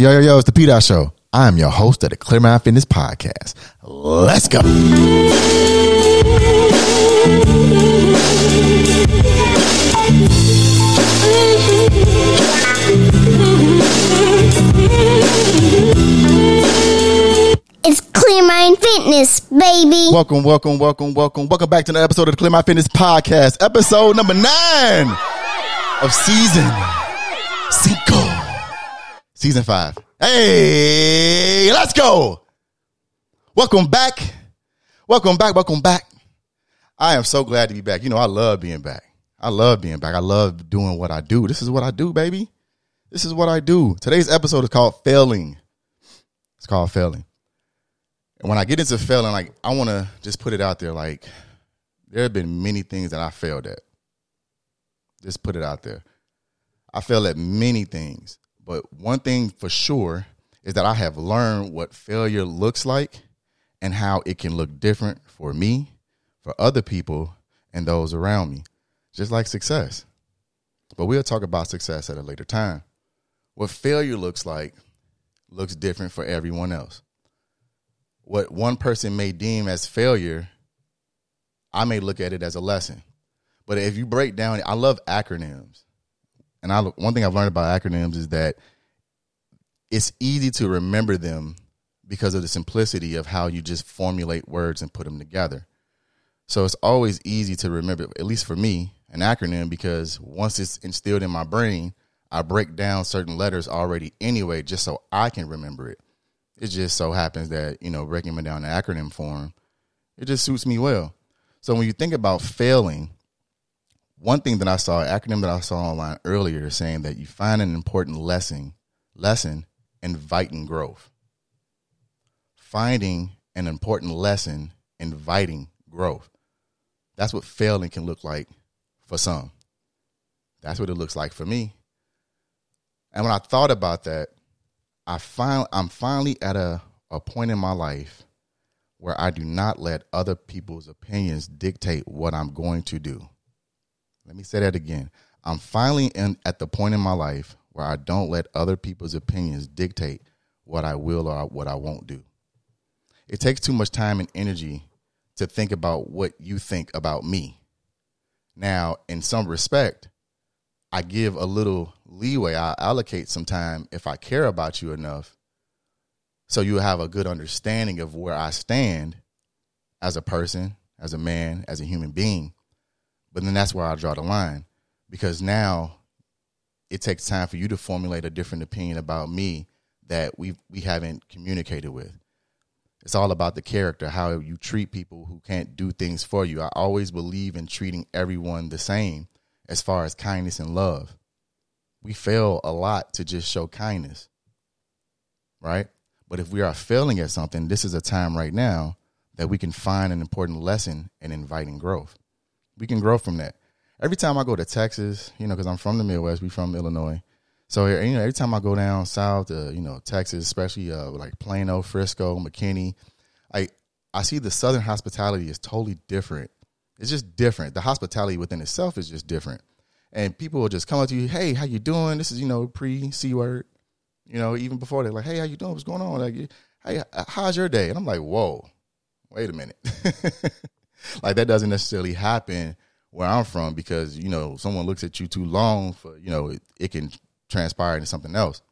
Yo, yo, yo, it's the P Dot Show. I am your host of the Clear Mind Fitness Podcast. Let's go. It's Clear Mind Fitness, baby. Welcome, welcome, welcome, welcome. Welcome back to the episode of the Clear Mind Fitness Podcast, episode number nine of season cinco, season five. Hey, let's go. Welcome back. Welcome back. Welcome back. I am so glad to be back. You know, I love being back. I love being back. I love doing what I do. This is what I do, baby. This is what I do. Today's episode is called Failing. It's called Failing. And when I get into failing, like I want to just put it out there, like there have been many things that I failed at. Just put it out there. I failed at many things, but one thing for sure is that I have learned what failure looks like and how it can look different for me, for other people, and those around me, just like success. But we'll talk about success at a later time. What failure looks like looks different for everyone else what one person may deem as failure, I may look at it as a lesson. But if you break down, I love acronyms, and I one thing I've learned about acronyms is that it's easy to remember them because of the simplicity of how you just formulate words and put them together. So it's always easy to remember, at least for me, an acronym because once it's instilled in my brain, I break down certain letters already anyway, just so I can remember it. It just so happens that, you know, breaking them down in acronym form, it just suits me well. So when you think about failing, one thing that I saw, acronym that I saw online earlier saying that you find an important lesson, lesson, inviting growth. Finding an important lesson, inviting growth. That's what failing can look like for some. That's what it looks like for me. And when I thought about that, I find I'm finally at a, a point in my life where I do not let other people's opinions dictate what I'm going to do. Let me say that again. I'm finally in, at the point in my life where I don't let other people's opinions dictate what I will or what I won't do. It takes too much time and energy to think about what you think about me. Now, in some respect, I give a little leeway. I allocate some time if I care about you enough, so you have a good understanding of where I stand as a person, as a man, as a human being. But then that's where I draw the line because now it takes time for you to formulate a different opinion about me that we we haven't communicated with. It's all about the character, how you treat people who can't do things for you. I always believe in treating everyone the same as far as kindness and love. We fail a lot to just show kindness, right? But if we are failing at something, this is a time right now that we can find an important lesson in inviting growth. We can grow from that. Every time I go to Texas, you know, because I'm from the Midwest, we from Illinois. So you know, every time I go down south to you know Texas, especially uh, like Plano, Frisco, McKinney, I I see the Southern hospitality is totally different it's just different. The hospitality within itself is just different. And people will just come up to you, hey, how you doing? This is, you know, pre C word. You know, even before they're like, hey, how you doing? What's going on? Like, hey, how's your day? And I'm like, whoa, wait a minute. like that doesn't necessarily happen where I'm from because, you know, someone looks at you too long for, you know, it, it can transpire into something else.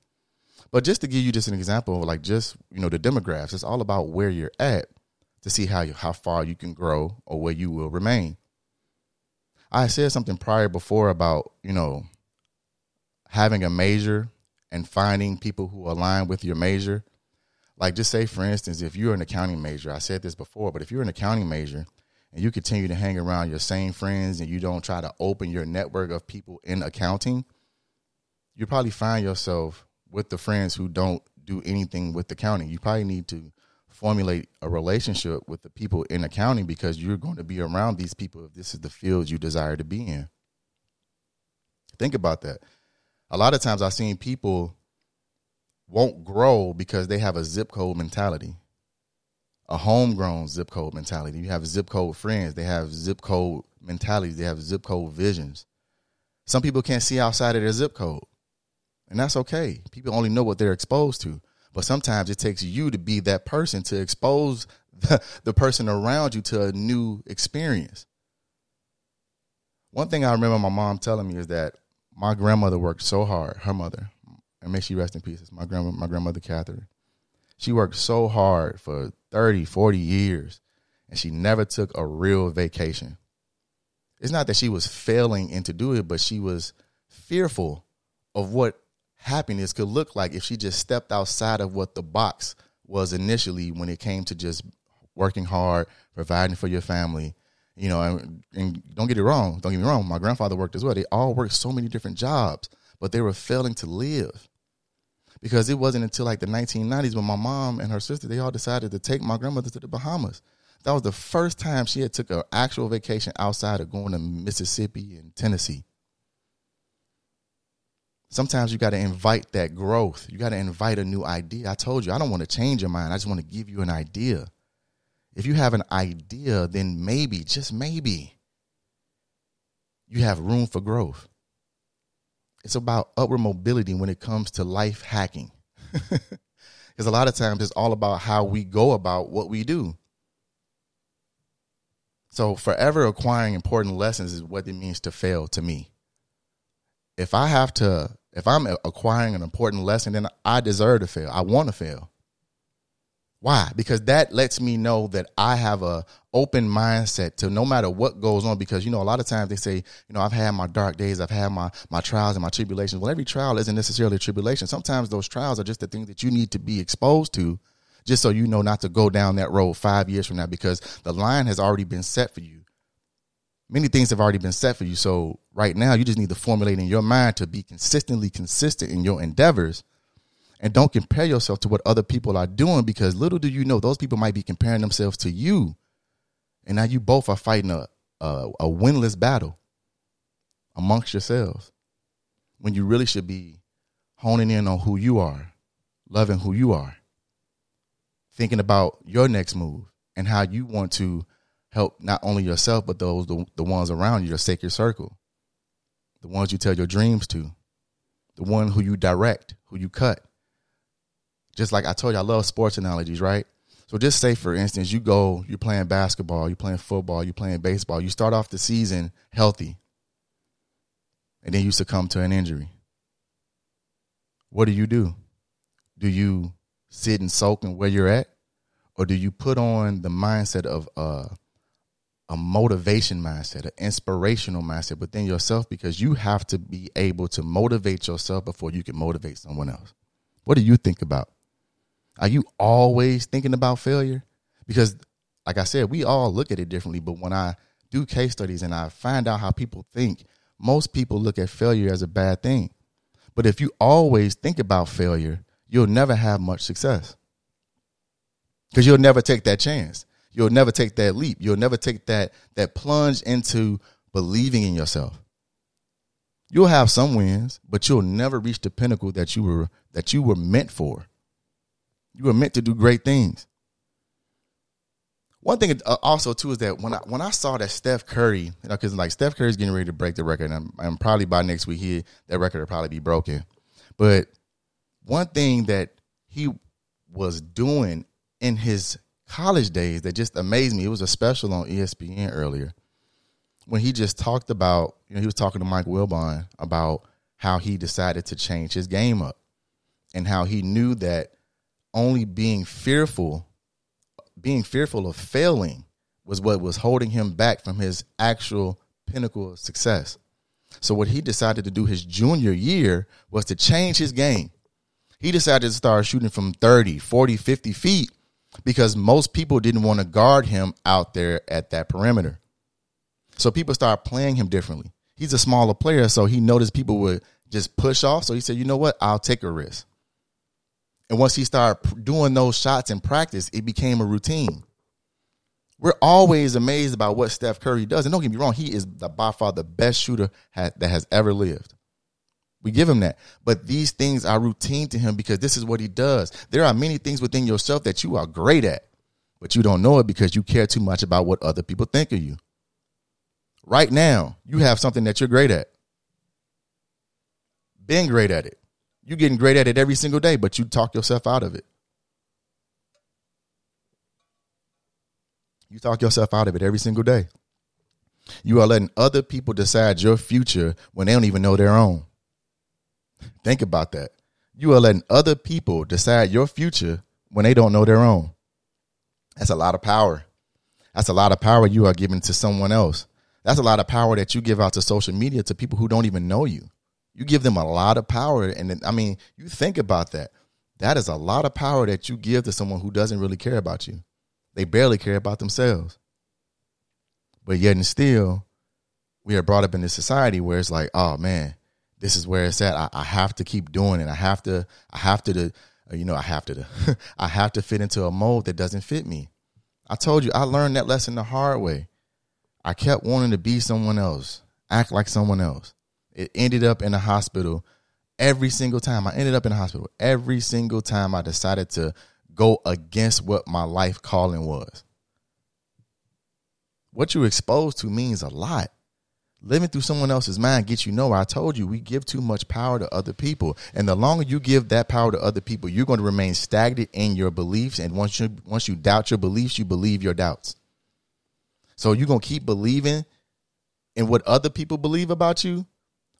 But just to give you just an example, like just, you know, the demographics, it's all about where you're at to see how you, how far you can grow or where you will remain. I said something prior before about, you know, having a major and finding people who align with your major. Like just say for instance, if you're an accounting major, I said this before, but if you're an accounting major and you continue to hang around your same friends and you don't try to open your network of people in accounting, you probably find yourself with the friends who don't do anything with accounting. You probably need to formulate a relationship with the people in accounting because you're going to be around these people if this is the field you desire to be in. Think about that. A lot of times I've seen people won't grow because they have a zip code mentality, a homegrown zip code mentality. You have zip code friends, they have zip code mentalities, they have zip code visions. Some people can't see outside of their zip code. And that's okay. People only know what they're exposed to. But sometimes it takes you to be that person to expose the, the person around you to a new experience. One thing I remember my mom telling me is that my grandmother worked so hard, her mother, and may she rest in peace. My grandma, my grandmother Catherine. She worked so hard for 30, 40 years, and she never took a real vacation. It's not that she was failing into do it, but she was fearful of what happiness could look like if she just stepped outside of what the box was initially when it came to just working hard, providing for your family. You know, and, and don't get it wrong. Don't get me wrong. My grandfather worked as well. They all worked so many different jobs, but they were failing to live because it wasn't until like the 1990s when my mom and her sister they all decided to take my grandmother to the Bahamas. That was the first time she had took an actual vacation outside of going to Mississippi and Tennessee. Sometimes you got to invite that growth. You got to invite a new idea. I told you, I don't want to change your mind. I just want to give you an idea. If you have an idea, then maybe, just maybe, you have room for growth. It's about upward mobility when it comes to life hacking. Because a lot of times it's all about how we go about what we do. So, forever acquiring important lessons is what it means to fail to me. If I have to, if I'm acquiring an important lesson, then I deserve to fail. I want to fail. Why? Because that lets me know that I have a open mindset to no matter what goes on. Because you know, a lot of times they say, you know, I've had my dark days, I've had my my trials and my tribulations. Well, every trial isn't necessarily a tribulation. Sometimes those trials are just the things that you need to be exposed to, just so you know not to go down that road five years from now. Because the line has already been set for you. Many things have already been set for you. So right now, you just need to formulate in your mind to be consistently consistent in your endeavors and don't compare yourself to what other people are doing because little do you know those people might be comparing themselves to you. And now you both are fighting a a, a winless battle amongst yourselves when you really should be honing in on who you are loving who you are thinking about your next move and how you want to help not only yourself but those the, the ones around you your sacred circle the ones you tell your dreams to the one who you direct who you cut just like I told you, I love sports analogies, right? So just say, for instance, you go, you're playing basketball, you're playing football, you're playing baseball. You start off the season healthy, and then you succumb to an injury. What do you do? Do you sit and soak in where you're at, or do you put on the mindset of uh, a motivation mindset, an inspirational mindset within yourself? Because you have to be able to motivate yourself before you can motivate someone else. What do you think about? Are you always thinking about failure? Because, like I said, we all look at it differently. But when I do case studies and I find out how people think, most people look at failure as a bad thing. But if you always think about failure, you'll never have much success. Because you'll never take that chance. You'll never take that leap. You'll never take that that plunge into believing in yourself. You'll have some wins, but you'll never reach the pinnacle that you were that you were meant for. You were meant to do great things. One thing uh, also too is that when I when I saw that Steph Curry, you know, because like Steph Curry's getting ready to break the record, and, I'm, probably by next week here that record will probably be broken. But one thing that he was doing in his college days that just amazed me. It was a special on ESPN earlier when he just talked about, you know, he was talking to Mike Wilbon about how he decided to change his game up and how he knew that only being fearful, being fearful of failing was what was holding him back from his actual pinnacle of success. So what he decided to do his junior year was to change his game. He decided to start shooting from 30, 40, 50 feet because most people didn't want to guard him out there at that perimeter. So people started playing him differently. He's a smaller player, so he noticed people would just push off. So he said, you know what? I'll take a risk. And once he started doing those shots in practice, it became a routine. We're always amazed about what Steph Curry does. And don't get me wrong, he is the, by far the best shooter that has ever lived. We give him that. But these things are routine to him because this is what he does. There are many things within yourself that you are great at, but you don't know it because you care too much about what other people think of you. Right now, you have something that you're great at. Being great at it You're getting great at it every single day, but you talk yourself out of it. You talk yourself out of it every single day. You are letting other people decide your future when they don't even know their own. Think about that. You are letting other people decide your future when they don't know their own. That's a lot of power. That's a lot of power you are giving to someone else. That's a lot of power that you give out to social media to people who don't even know you. You give them a lot of power. And I mean, you think about that. That is a lot of power that you give to someone who doesn't really care about you. They barely care about themselves. But yet and still, we are brought up in this society where it's like, oh man, this is where it's at. I, I have to keep doing it. I have to, I have to, uh, you know, I have to, I have to fit into a mold that doesn't fit me. I told you, I learned that lesson the hard way. I kept wanting to be someone else, act like someone else. It ended up in a hospital every single time. I ended up in a hospital every single time I decided to go against what my life calling was. What you're exposed to means a lot. Living through someone else's mind gets you nowhere. I told you we give too much power to other people, and the longer you give that power to other people, you're going to remain stagnant in your beliefs. And once you once you doubt your beliefs, you believe your doubts. So you're gonna keep believing in what other people believe about you,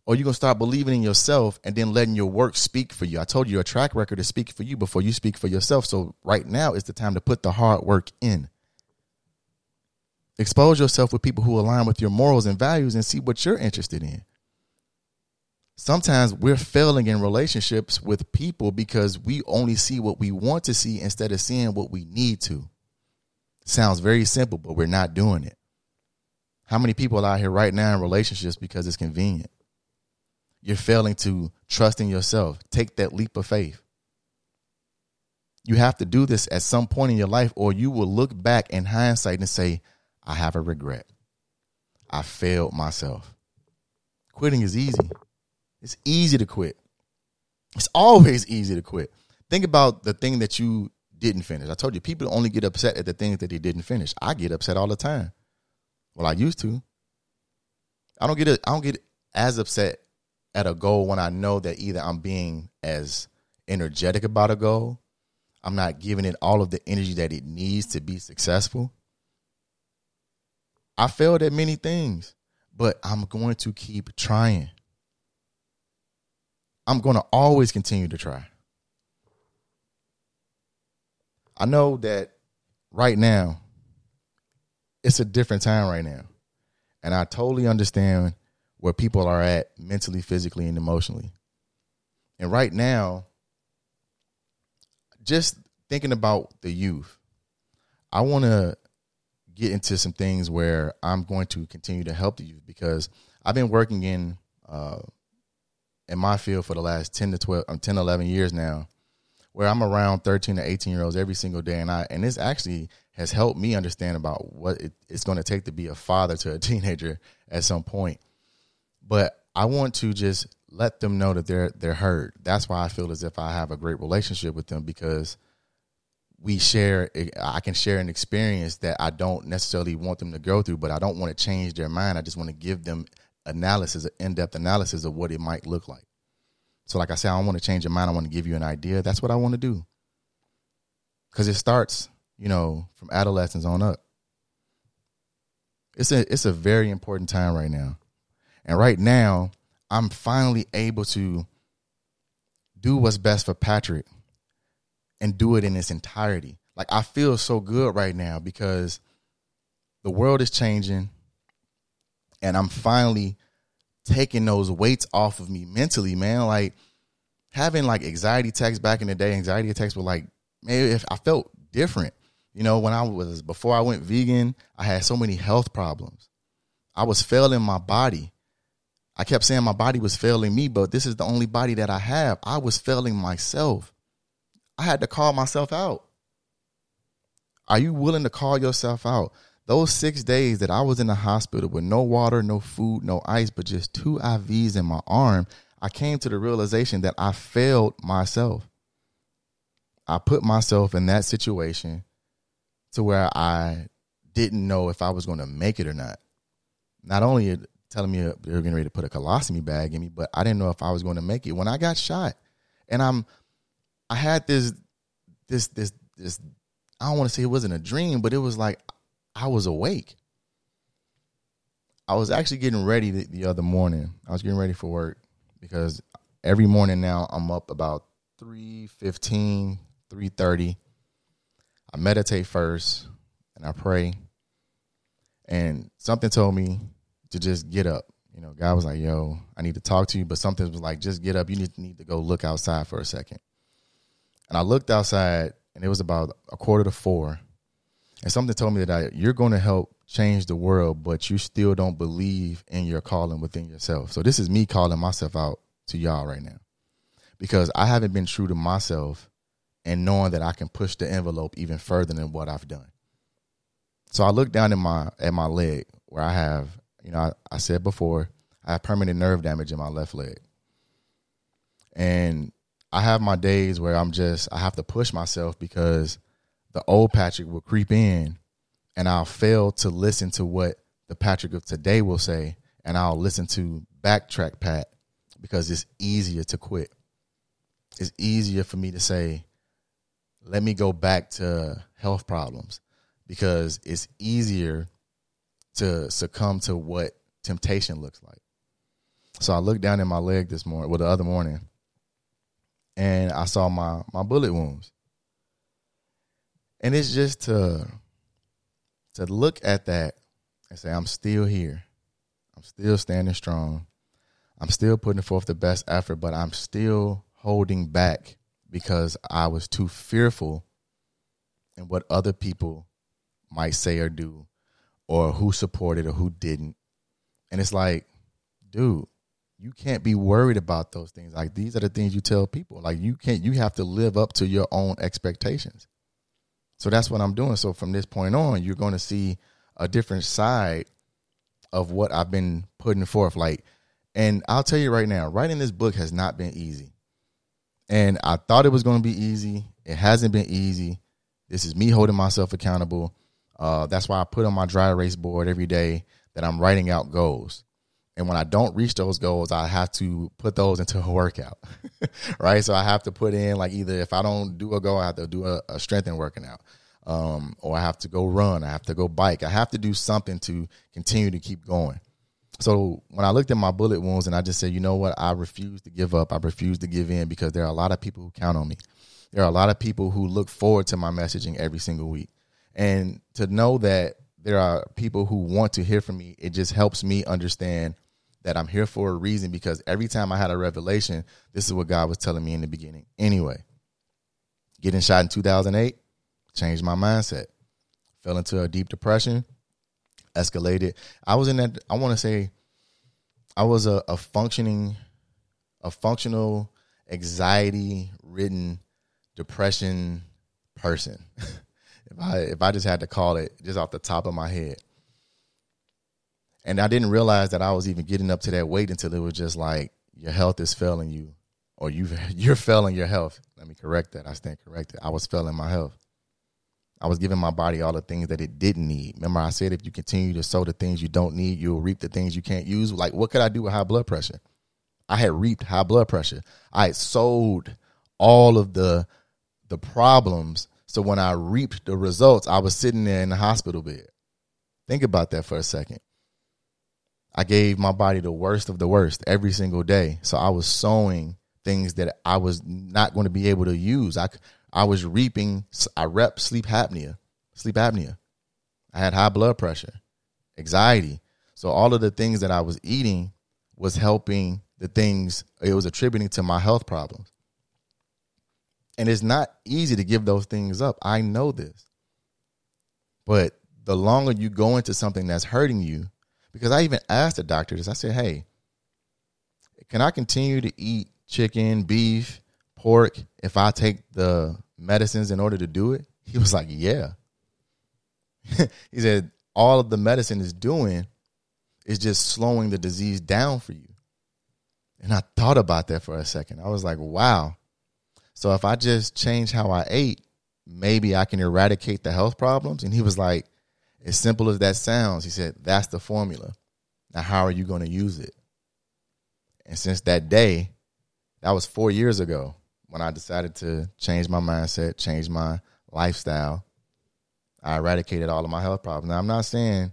or you're gonna start believing in yourself and then letting your work speak for you. I told you your track record is speaking for you before you speak for yourself. So right now is the time to put the hard work in. Expose yourself with people who align with your morals and values and see what you're interested in. Sometimes we're failing in relationships with people because we only see what we want to see instead of seeing what we need to. Sounds very simple, but we're not doing it. How many people are out here right now in relationships because it's convenient? You're failing to trust in yourself. Take that leap of faith. You have to do this at some point in your life, or you will look back in hindsight and say, I have a regret. I failed myself. Quitting is easy. It's easy to quit. It's always easy to quit. Think about the thing that you didn't finish. I told you people only get upset at the things that they didn't finish. I get upset all the time. Well, I used to. I don't get it. I don't get as upset at a goal when I know that either I'm being as energetic about a goal, I'm not giving it all of the energy that it needs to be successful, I failed at many things, but I'm going to keep trying. I'm going to always continue to try. I know that right now, it's a different time right now. And I totally understand where people are at mentally, physically, and emotionally. And right now, just thinking about the youth, I want to get into some things where I'm going to continue to help the youth because I've been working in uh, in my field for the last 10 to 12 um, 10 11 years now where I'm around 13 to 18 year olds every single day and I and this actually has helped me understand about what it, it's going to take to be a father to a teenager at some point but I want to just let them know that they're they're heard. That's why I feel as if I have a great relationship with them because we share i can share an experience that i don't necessarily want them to go through but i don't want to change their mind. I just want to give them analysis an in-depth analysis of what it might look like. So like i said i don't want to change your mind. I want to give you an idea. That's what i want to do. Because it starts you know from adolescence on up. It's a it's a very important time right now and right now i'm finally able to do what's best for patrick and do it in its entirety. Like I feel so good right now because the world is changing and I'm finally taking those weights off of me mentally, man. Like having like anxiety attacks back in the day, anxiety attacks were like, maybe if I felt different. You know, when I was before I went vegan, I had so many health problems. I was failing my body. I kept saying my body was failing me, but this is the only body that I have. I was failing myself. I had to call myself out. Are you willing to call yourself out? Those six days that I was in the hospital with no water, no food, no ice, but just two IVs in my arm, I came to the realization that I failed myself. I put myself in that situation to where I didn't know if I was going to make it or not. Not only telling me they were getting ready to put a colostomy bag in me, but I didn't know if I was going to make it. When I got shot, And I'm I had this this this this I don't want to say it wasn't a dream, but it was like I was awake. I was actually getting ready the, the other morning. I was getting ready for work because every morning now I'm up about 3:15, 3:30. I meditate first and I pray. And something told me to just get up. You know, God was like, "Yo, I need to talk to you," but something was like, "Just get up. You need need to go look outside for a second. And I looked outside and it was about a quarter to 4. And something told me that I, you're going to help change the world, but you still don't believe in your calling within yourself. So this is me calling myself out to y'all right now. Because I haven't been true to myself and knowing that I can push the envelope even further than what I've done. So I look down at my at my leg where I have, you know, I, I said before, I have permanent nerve damage in my left leg. And I have my days where I'm just I have to push myself because the old Patrick will creep in and I'll fail to listen to what the Patrick of today will say and I'll listen to backtrack Pat because it's easier to quit. It's easier for me to say, let me go back to health problems because it's easier to succumb to what temptation looks like. So I looked down at my leg this morning, well, the other morning, and I saw my my bullet wounds. And it's just to to look at that and say, I'm still here. I'm still standing strong. I'm still putting forth the best effort, but I'm still holding back because I was too fearful in what other people might say or do, or who supported or who didn't. And it's like, dude, you can't be worried about those things. Like these are the things you tell people. Like you can't you have to live up to your own expectations. So that's what I'm doing. So from this point on, you're going to see a different side of what I've been putting forth like and I'll tell you right now, writing this book has not been easy. And I thought it was going to be easy. It hasn't been easy. This is me holding myself accountable. Uh, that's why I put on my dry erase board every day that I'm writing out goals. And when I don't reach those goals, I have to put those into a workout, right? So I have to put in like either if I don't do a goal, I have to do a, a strength and working out, um, or I have to go run, I have to go bike, I have to do something to continue to keep going. So when I looked at my bullet wounds and I just said, you know what, I refuse to give up, I refuse to give in because there are a lot of people who count on me. There are a lot of people who look forward to my messaging every single week, and to know that there are people who want to hear from me, it just helps me understand that I'm here for a reason because every time I had a revelation, this is what God was telling me in the beginning. Anyway, getting shot in 2008 changed my mindset. Fell into a deep depression, escalated. I was in that, I want to say, I was a, a functioning, a functional, anxiety ridden depression person. if I if I just had to call it just off the top of my head. And I didn't realize that I was even getting up to that weight until it was just like your health is failing you, or you you're failing your health. Let me correct that. I stand corrected. I was failing my health. I was giving my body all the things that it didn't need. Remember, I said if you continue to sow the things you don't need, you'll reap the things you can't use. Like, what could I do with high blood pressure? I had reaped high blood pressure. I had sowed all of the the problems. So when I reaped the results, I was sitting there in the hospital bed. Think about that for a second. I gave my body the worst of the worst every single day. So I was sowing things that I was not going to be able to use. I I was reaping. I rep sleep apnea, sleep apnea. I had high blood pressure, anxiety. So all of the things that I was eating was helping the things it was attributing to my health problems. And it's not easy to give those things up. I know this. But the longer you go into something that's hurting you, because I even asked the doctor this, I said, hey, can I continue to eat chicken, beef, pork if I take the medicines in order to do it? He was like, yeah. he said, all of the medicine is doing is just slowing the disease down for you. And I thought about that for a second. I was like, wow. So if I just change how I ate, maybe I can eradicate the health problems. And he was like, as simple as that sounds, he said, that's the formula. Now, how are you going to use it? And since that day, that was four years ago, when I decided to change my mindset, change my lifestyle, I eradicated all of my health problems. Now, I'm not saying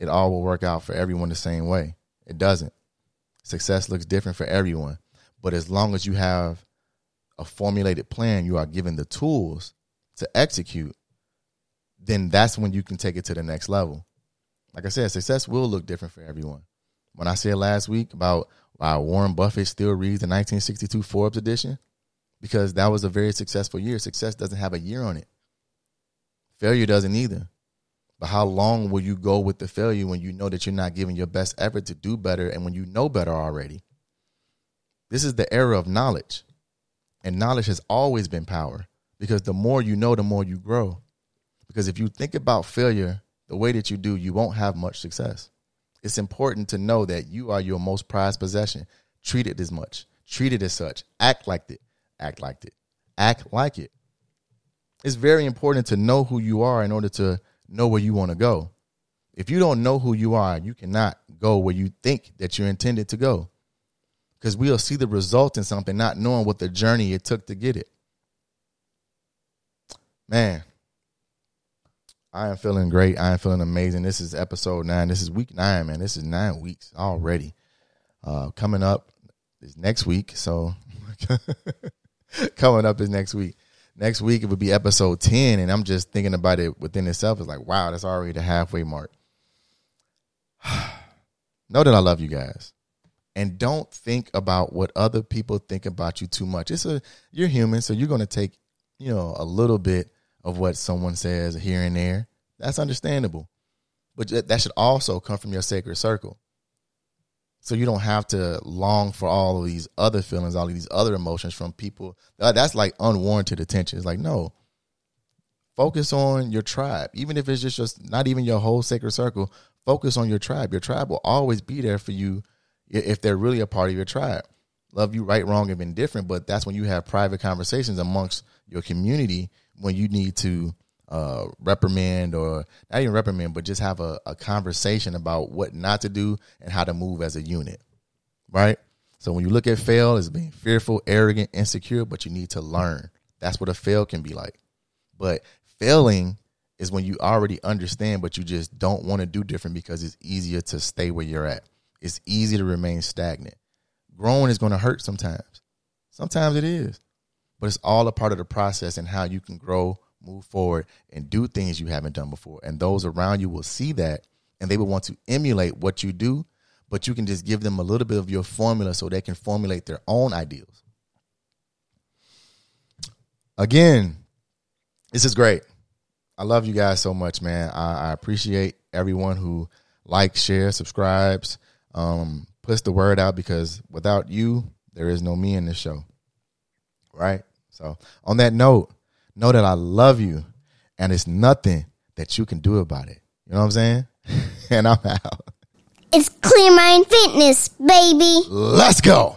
it all will work out for everyone the same way. It doesn't. Success looks different for everyone. But as long as you have a formulated plan, you are given the tools to execute, then that's when you can take it to the next level. Like I said, success will look different for everyone. When I said last week about why Warren Buffett still reads the 1962 Forbes edition, because that was a very successful year. Success doesn't have a year on it. Failure doesn't either. But how long will you go with the failure when you know that you're not giving your best effort to do better and when you know better already? This is the era of knowledge. And knowledge has always been power because the more you know, the more you grow. Because if you think about failure the way that you do, you won't have much success. It's important to know that you are your most prized possession. Treat it as much. Treat it as such. Act like it. Act like it. Act like it. It's very important to know who you are in order to know where you want to go. If you don't know who you are, you cannot go where you think that you're intended to go. Because we'll see the result in something, not knowing what the journey it took to get it. Man, I am feeling great. I am feeling amazing. This is episode nine. This is week nine, man. This is nine weeks already. Uh, coming up is next week. So coming up is next week next week it would be episode 10 and i'm just thinking about it within itself it's like wow that's already the halfway mark know that i love you guys and don't think about what other people think about you too much it's a you're human so you're going to take you know a little bit of what someone says here and there that's understandable but that should also come from your sacred circle so you don't have to long for all of these other feelings, all of these other emotions from people. Uh, that's like unwarranted attention. It's like, no, focus on your tribe. Even if it's just, just not even your whole sacred circle, focus on your tribe. Your tribe will always be there for you if they're really a part of your tribe. Love you right, wrong, and indifferent, but that's when you have private conversations amongst your community when you need to uh, reprimand or not even reprimand, but just have a, a conversation about what not to do and how to move as a unit. Right? So when you look at fail as being fearful, arrogant, insecure, but you need to learn. That's what a fail can be like. But failing is when you already understand, but you just don't want to do different because it's easier to stay where you're at. It's easy to remain stagnant. Growing is going to hurt sometimes. Sometimes it is. But it's all a part of the process and how you can grow move forward and do things you haven't done before. And those around you will see that and they will want to emulate what you do, but you can just give them a little bit of your formula so they can formulate their own ideals. Again, this is great. I love you guys so much, man. I, I appreciate everyone who likes, shares, subscribes, um, puts the word out because without you, there is no me in this show. Right? So, on that note, know that I love you and it's nothing that you can do about it. You know what I'm saying? and I'm out. It's Clear Mind Fitness, baby. Let's go.